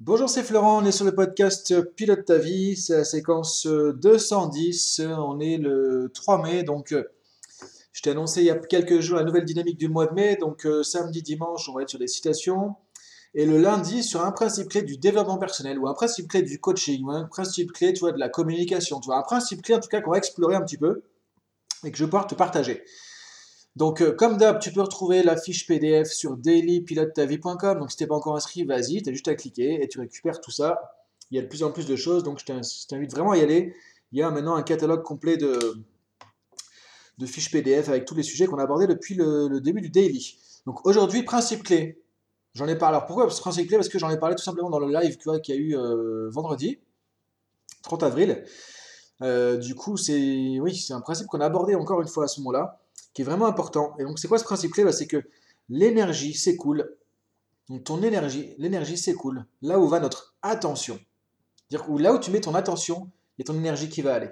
Bonjour, c'est Florent, on est sur le podcast Pilote ta vie, c'est la séquence 210, on est le 3 mai, donc euh, je t'ai annoncé il y a quelques jours la nouvelle dynamique du mois de mai, donc euh, samedi, dimanche, on va être sur des citations, et le lundi sur un principe clé du développement personnel, ou un principe clé du coaching, ou un principe clé, tu vois, de la communication, tu vois, un principe clé en tout cas qu'on va explorer un petit peu, et que je vais pouvoir te partager. Donc, euh, comme d'hab, tu peux retrouver la fiche PDF sur dailypilotetavie.com. Donc, si tu n'es pas encore inscrit, vas-y, tu as juste à cliquer et tu récupères tout ça. Il y a de plus en plus de choses, donc je t'invite vraiment à y aller. Il y a maintenant un catalogue complet de, fiches PDF avec tous les sujets qu'on a abordés depuis le, début du daily. Donc, aujourd'hui, principe clé. J'en ai parlé. Alors, pourquoi principe clé? Parce que j'en ai parlé tout simplement dans le live qu'il y a eu euh, vendredi, 30 avril. Euh, du coup, c'est oui, c'est un principe qu'on a abordé encore une fois à ce moment-là qui est vraiment important. Et donc, c'est quoi ce principe clé bah, C'est que l'énergie s'écoule. Donc, ton énergie, l'énergie s'écoule là où va notre attention. C'est-à-dire là où tu mets ton attention, il y a ton énergie qui va aller.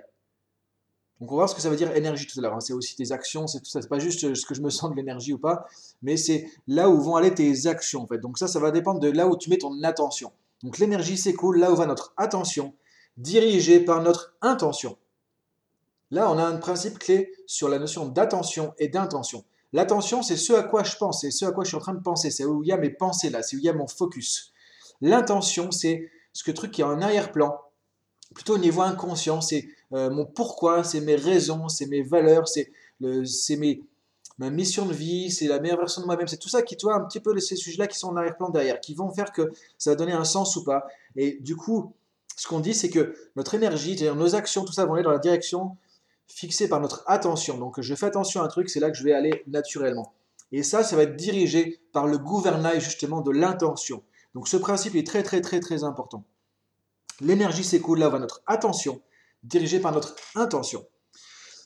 Donc, on va voir ce que ça veut dire énergie tout à l'heure. Hein. C'est aussi tes actions, c'est tout ça. C'est pas juste ce que je me sens de l'énergie ou pas, mais c'est là où vont aller tes actions en fait. Donc, ça, ça va dépendre de là où tu mets ton attention. Donc, l'énergie s'écoule là où va notre attention, dirigée par notre intention. Là, on a un principe clé sur la notion d'attention et d'intention. L'attention, c'est ce à quoi je pense, c'est ce à quoi je suis en train de penser, c'est où il y a mes pensées là, c'est où il y a mon focus. L'intention, c'est ce que truc qui est en arrière-plan, plutôt au niveau inconscient, c'est euh, mon pourquoi, c'est mes raisons, c'est mes valeurs, c'est mes, ma mission de vie, c'est la meilleure version de moi-même, c'est tout ça qui, toi, un petit peu ces sujets-là qui sont en arrière-plan derrière, qui vont faire que ça va donner un sens ou pas. Et du coup, ce qu'on dit, c'est que notre énergie, c'est-à-dire nos actions, tout ça vont aller dans la direction fixé par notre attention. Donc je fais attention à un truc, c'est là que je vais aller naturellement. Et ça, ça va être dirigé par le gouvernail justement de l'intention. Donc ce principe est très très très très important. L'énergie s'écoule là va notre attention, dirigée par notre intention.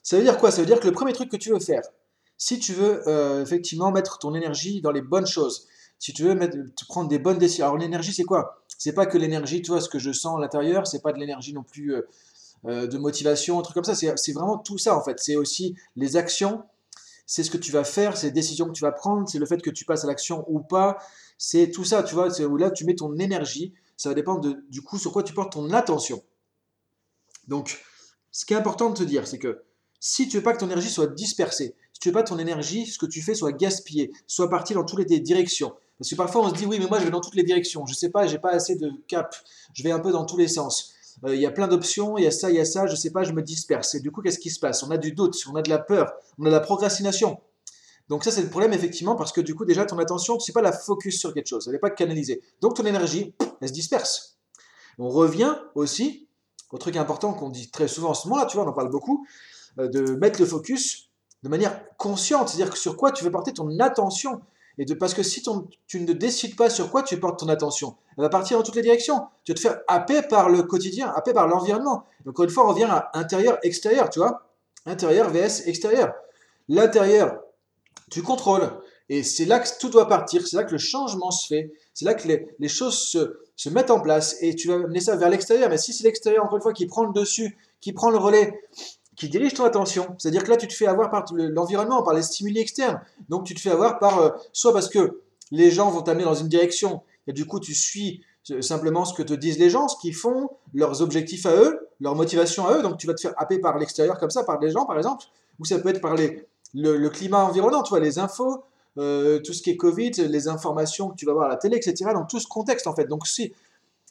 Ça veut dire quoi? Ça veut dire que le premier truc que tu veux faire, si tu veux euh, effectivement mettre ton énergie dans les bonnes choses, si tu veux mettre, prendre des bonnes décisions. Alors l'énergie, c'est quoi? C'est pas que l'énergie, tu vois, ce que je sens à l'intérieur, c'est pas de l'énergie non plus euh, euh, de motivation, un truc comme ça. C'est vraiment tout ça en fait. C'est aussi les actions, c'est ce que tu vas faire, c'est les décisions que tu vas prendre, c'est le fait que tu passes à l'action ou pas. C'est tout ça, tu vois. C'est où là tu mets ton énergie. Ça va dépendre de, du coup sur quoi tu portes ton attention. Donc, ce qui est important de te dire, c'est que si tu veux pas que ton énergie soit dispersée, si tu veux pas que ton énergie, ce que tu fais soit gaspillé, soit parti dans toutes les directions. Parce que parfois on se dit oui mais moi je vais dans toutes les directions, je sais pas, j'ai pas assez de cap, je vais un peu dans tous les sens. Euh, il y a plein d'options, il y a ça, il y a ça, je sais pas, je me disperse. Et du coup, qu'est-ce qui se passe? On a du doute, on a de la peur, on a de la procrastination. Donc ça, c'est le problème, effectivement, parce que du coup, déjà, ton attention, tu sais pas la focus sur quelque chose, elle n'est pas canalisée. Donc ton énergie, elle se disperse. On revient aussi au truc important qu'on dit très souvent en ce moment-là, tu vois, on en parle beaucoup, euh, de mettre le focus de manière consciente, c'est-à-dire sur quoi tu veux porter ton attention. Et parce que si tu ne décides pas sur quoi tu portes ton attention, elle va partir dans toutes les directions. Tu vas te faire happer par le quotidien, happer par l'environnement. Encore une fois, on revient à intérieur-extérieur, tu vois Intérieur vs extérieur. L'intérieur, tu contrôles. Et c'est là que tout doit partir, c'est là que le changement se fait, c'est là que les, choses se, se, mettent en place et tu vas amener ça vers l'extérieur. Mais si c'est l'extérieur, encore une fois, qui prend le dessus, qui prend le relais, qui dirige ton attention. C'est-à-dire que là, tu te fais avoir par l'environnement, par les stimuli externes. Donc, tu te fais avoir par, euh, soit parce que les gens vont t'amener dans une direction, et du coup, tu suis euh, simplement ce que te disent les gens, ce qu'ils font, leurs objectifs à eux, leur motivation à eux. Donc, tu vas te faire happer par l'extérieur comme ça, par des gens, par exemple. Ou ça peut être par les, le, climat environnant, tu les infos, euh, tout ce qui est Covid, les informations que tu vas voir à la télé, etc. Donc, tout ce contexte, en fait. Donc, si,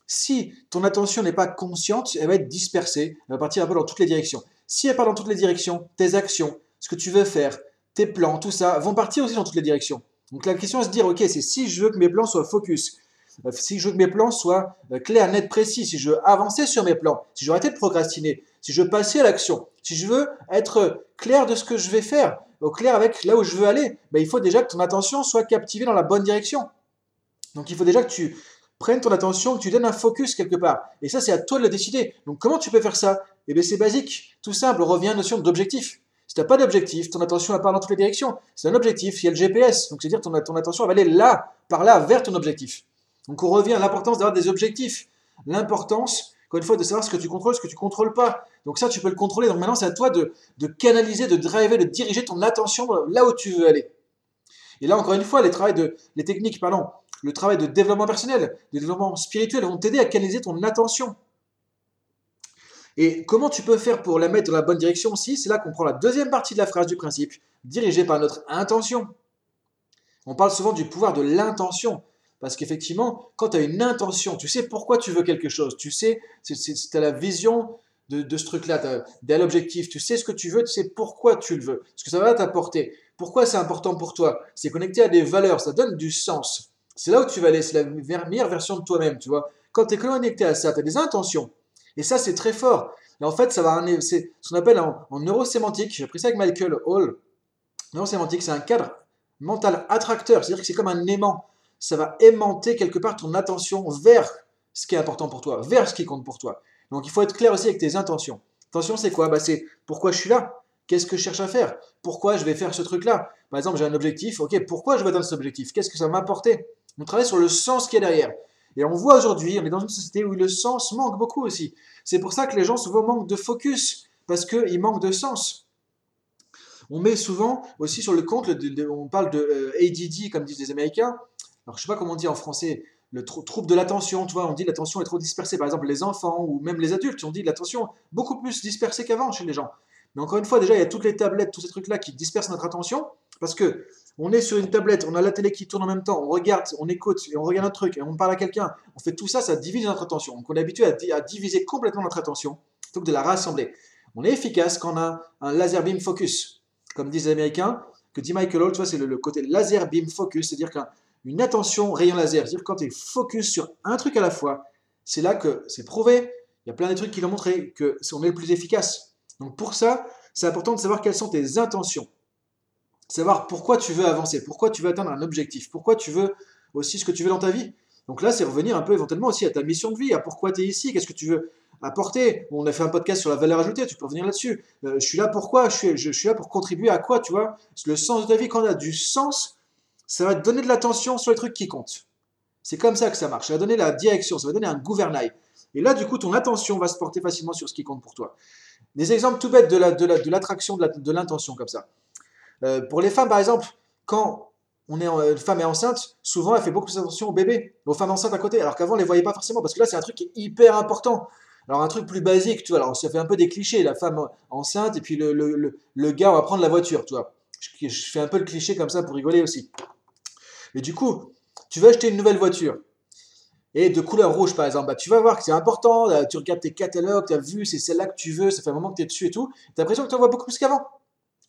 si ton attention n'est pas consciente, elle va être dispersée, elle va partir un peu dans toutes les directions. Si elle part dans toutes les directions, tes actions, ce que tu veux faire, tes plans, tout ça, vont partir aussi dans toutes les directions. Donc la question est se dire, ok, c'est si je veux que mes plans soient focus, euh, si je veux que mes plans soient euh, clairs, nets, précis, si je veux avancer sur mes plans, si je veux arrêter de procrastiner, si je veux passer à l'action, si je veux être clair de ce que je vais faire, au clair avec là où je veux aller, ben, il faut déjà que ton attention soit captivée dans la bonne direction. Donc il faut déjà que tu prennes ton attention, que tu donnes un focus quelque part. Et ça, c'est à toi de le décider. Donc comment tu peux faire ça? Eh c'est basique, tout simple, on revient à la notion d'objectif. Si tu n'as pas d'objectif, ton attention va part dans toutes les directions. C'est un objectif, il y a le GPS, donc c'est-à-dire ton, ton attention va aller là, par là, vers ton objectif. Donc on revient à l'importance d'avoir des objectifs. L'importance, encore une fois, de savoir ce que tu contrôles, ce que tu contrôles pas. Donc ça, tu peux le contrôler. Donc maintenant, c'est à toi de, canaliser, de driver, de diriger ton attention là où tu veux aller. Et là, encore une fois, les, de, les techniques pardon, le travail de développement personnel, de développement spirituel vont t'aider à canaliser ton attention. Et comment tu peux faire pour la mettre dans la bonne direction aussi? C'est là qu'on prend la deuxième partie de la phrase du principe, dirigée par notre intention. On parle souvent du pouvoir de l'intention. Parce qu'effectivement, quand tu as une intention, tu sais pourquoi tu veux quelque chose, tu sais, tu as la vision de, ce truc-là, tu as, l'objectif, tu sais ce que tu veux, tu sais pourquoi tu le veux, ce que ça va t'apporter, pourquoi c'est important pour toi? C'est connecté à des valeurs, ça donne du sens. C'est là où tu vas aller, c'est la meilleure version de toi-même, tu vois. Quand tu es connecté à ça, tu as des intentions. Et ça, c'est très fort. Et en fait, ça va c'est ce qu'on appelle en, neurosémantique, j'ai appris ça avec Michael Hall. Neurosémantique, c'est un cadre mental attracteur, c'est-à-dire que c'est comme un aimant. Ça va aimanter quelque part ton attention vers ce qui est important pour toi, vers ce qui compte pour toi. Donc il faut être clair aussi avec tes intentions. Intention, c'est quoi? Bah, C'est pourquoi je suis là? Qu'est-ce que je cherche à faire? Pourquoi je vais faire ce truc-là? Par exemple, j'ai un objectif, ok, pourquoi je vais atteindre cet objectif? Qu'est-ce que ça va m'apporter? On travaille sur le sens qui est derrière. Et on voit aujourd'hui, on est dans une société où le sens manque beaucoup aussi. C'est pour ça que les gens souvent manquent de focus, parce qu'ils manquent de sens. On met souvent aussi sur le compte, on parle de euh, ADD, comme disent les Américains. Alors, je sais pas comment on dit en français, le trouble de l'attention, tu vois, on dit l'attention est trop dispersée. Par exemple, les enfants ou même les adultes, on dit l'attention beaucoup plus dispersée qu'avant chez les gens. Mais encore une fois, déjà, il y a toutes les tablettes, tous ces trucs-là qui dispersent notre attention, parce que on est sur une tablette, on a la télé qui tourne en même temps, on regarde, on écoute, on regarde un truc, et on parle à quelqu'un. On fait tout ça, ça divise notre attention. Donc on est habitué à, diviser complètement notre attention, plutôt que de la rassembler. On est efficace quand on a un laser beam focus comme disent les Américains, que dit Michael Hall, tu vois, c'est le, côté laser beam focus, c'est-à-dire qu'une attention rayon laser, c'est-à-dire quand tu es focus sur un truc à la fois, c'est là que c'est prouvé, il y a plein de trucs qui l'ont montré, que on est le plus efficace. Donc pour ça, c'est important de savoir quelles sont tes intentions. Savoir pourquoi tu veux avancer, pourquoi tu veux atteindre un objectif, pourquoi tu veux aussi ce que tu veux dans ta vie. Donc là, c'est revenir un peu éventuellement aussi à ta mission de vie, à pourquoi tu es ici, qu'est-ce que tu veux apporter. On a fait un podcast sur la valeur ajoutée, tu peux revenir là-dessus. Euh, je suis là pourquoi je suis, je, suis là pour contribuer à quoi, tu vois Le sens de ta vie, quand on a du sens, ça va te donner de l'attention sur les trucs qui comptent. C'est comme ça que ça marche. Ça va donner la direction, ça va donner un gouvernail. Et là, du coup, ton attention va se porter facilement sur ce qui compte pour toi. Des exemples tout bêtes de l'attraction, la, de, de l'intention comme ça. Euh, pour les femmes, par exemple, quand on est, une femme est enceinte, souvent elle fait beaucoup plus attention au bébé, aux femmes enceintes à côté, alors qu'avant on les voyait pas forcément, parce que là c'est un truc hyper important. Alors un truc plus basique, tu vois, alors ça fait un peu des clichés, la femme enceinte et puis le, le, le, gars va prendre la voiture, tu vois. Je, fais un peu le cliché comme ça pour rigoler aussi. Mais du coup, tu veux acheter une nouvelle voiture et de couleur rouge par exemple, bah, tu vas voir que c'est important, tu regardes tes catalogues, tu as vu, c'est celle-là que tu veux, ça fait un moment que tu es dessus et tout, tu as l'impression que tu en vois beaucoup plus qu'avant.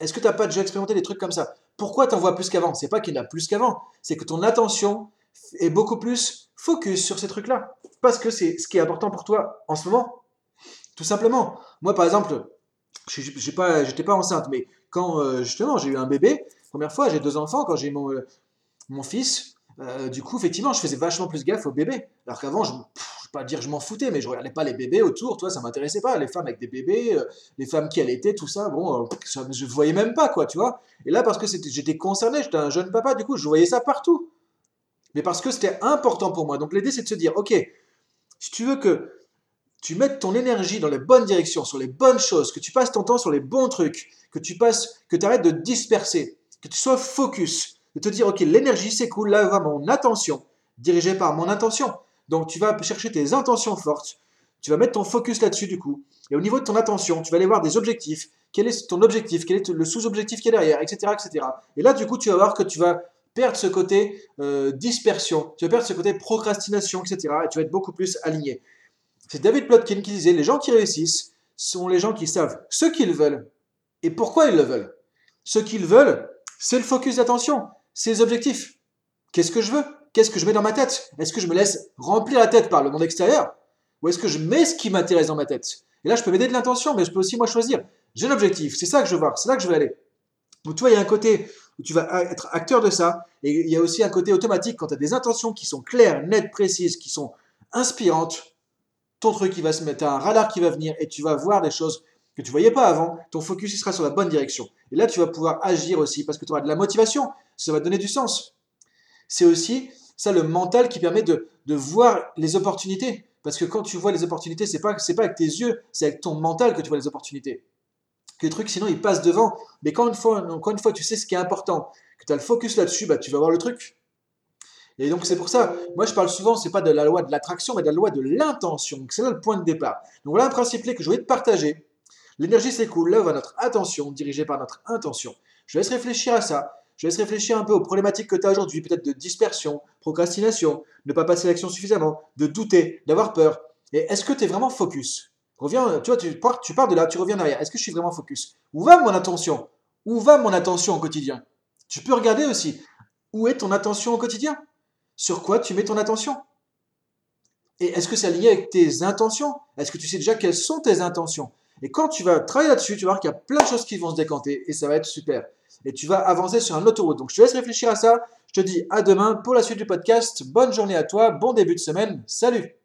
Est-ce que tu n'as pas déjà expérimenté des trucs comme ça? Pourquoi tu en vois plus qu'avant? C'est pas qu'il y en a plus qu'avant, c'est que ton attention est beaucoup plus focus sur ces trucs-là parce que c'est ce qui est important pour toi en ce moment. Tout simplement. Moi, par exemple, je n'étais pas, enceinte, mais quand euh, justement j'ai eu un bébé, première fois, j'ai deux enfants, quand j'ai mon, euh, mon fils, euh, du coup, effectivement, je faisais vachement plus gaffe au bébé. Alors qu'avant, je pas dire je m'en foutais, mais je regardais pas les bébés autour, toi, ça m'intéressait pas. Les femmes avec des bébés, les femmes qui allaitaient, tout ça, bon, je ne voyais même pas, quoi, tu vois. Et là, parce que j'étais concerné, j'étais un jeune papa, du coup, je voyais ça partout. Mais parce que c'était important pour moi. Donc l'idée, c'est de se dire, ok, si tu veux que tu mettes ton énergie dans les bonnes directions, sur les bonnes choses, que tu passes ton temps sur les bons trucs, que tu passes, que tu arrêtes de disperser, que tu sois focus, de te dire, ok, l'énergie s'écoule, là va mon attention, dirigée par mon intention. Donc tu vas chercher tes intentions fortes, tu vas mettre ton focus là-dessus du coup, et au niveau de ton attention, tu vas aller voir des objectifs, quel est ton objectif, quel est le sous-objectif qui est derrière, etc., etc. Et là, du coup, tu vas voir que tu vas perdre ce côté euh, dispersion, tu vas perdre ce côté procrastination, etc. Et tu vas être beaucoup plus aligné. C'est David Plotkin qui disait, les gens qui réussissent sont les gens qui savent ce qu'ils veulent et pourquoi ils le veulent. Ce qu'ils veulent, c'est le focus d'attention, c'est les objectifs. Qu'est-ce que je veux? Qu'est-ce que je mets dans ma tête? Est-ce que je me laisse remplir la tête par le monde extérieur? Ou est-ce que je mets ce qui m'intéresse dans ma tête? Et là, je peux m'aider de l'intention, mais je peux aussi, moi, choisir. J'ai l'objectif, c'est ça que je veux voir, c'est là que je veux aller. Donc, tu vois, il y a un côté où tu vas être acteur de ça, et il y a aussi un côté automatique quand tu as des intentions qui sont claires, nettes, précises, qui sont inspirantes ton truc qui va se mettre, un radar qui va venir et tu vas voir des choses que tu voyais pas avant. Ton focus il sera sur la bonne direction. Et là, tu vas pouvoir agir aussi parce que tu auras de la motivation. Ça va te donner du sens. C'est aussi ça le mental qui permet de, voir les opportunités. Parce que quand tu vois les opportunités, c'est pas c'est pas avec tes yeux, c'est avec ton mental que tu vois les opportunités. Que les trucs sinon ils passent devant. Mais quand une fois, encore une fois, tu sais ce qui est important, que tu as le focus là-dessus, bah, tu vas voir le truc. Et donc c'est pour ça, moi je parle souvent, c'est pas de la loi de l'attraction, mais de la loi de l'intention. C'est là le point de départ. Donc voilà un principe clé que je voulais te partager. L'énergie s'écoule, là notre attention, dirigée par notre intention. Je laisse réfléchir à ça. Je laisse réfléchir un peu aux problématiques que tu as aujourd'hui, peut-être de dispersion, procrastination, ne pas passer l'action suffisamment, de douter, d'avoir peur. Et est-ce que tu es vraiment focus? Reviens, tu vois, tu pars, de là, tu reviens derrière. Est-ce que je suis vraiment focus? Où va mon attention? Où va mon attention au quotidien? Tu peux regarder aussi. Où est ton attention au quotidien? Sur quoi tu mets ton attention? Et est-ce que c'est aligné avec tes intentions? Est-ce que tu sais déjà quelles sont tes intentions? Et quand tu vas travailler là-dessus, tu vas voir qu'il y a plein de choses qui vont se décanter et ça va être super. Et tu vas avancer sur un autoroute. Donc je te laisse réfléchir à ça. Je te dis à demain pour la suite du podcast. Bonne journée à toi, bon début de semaine. Salut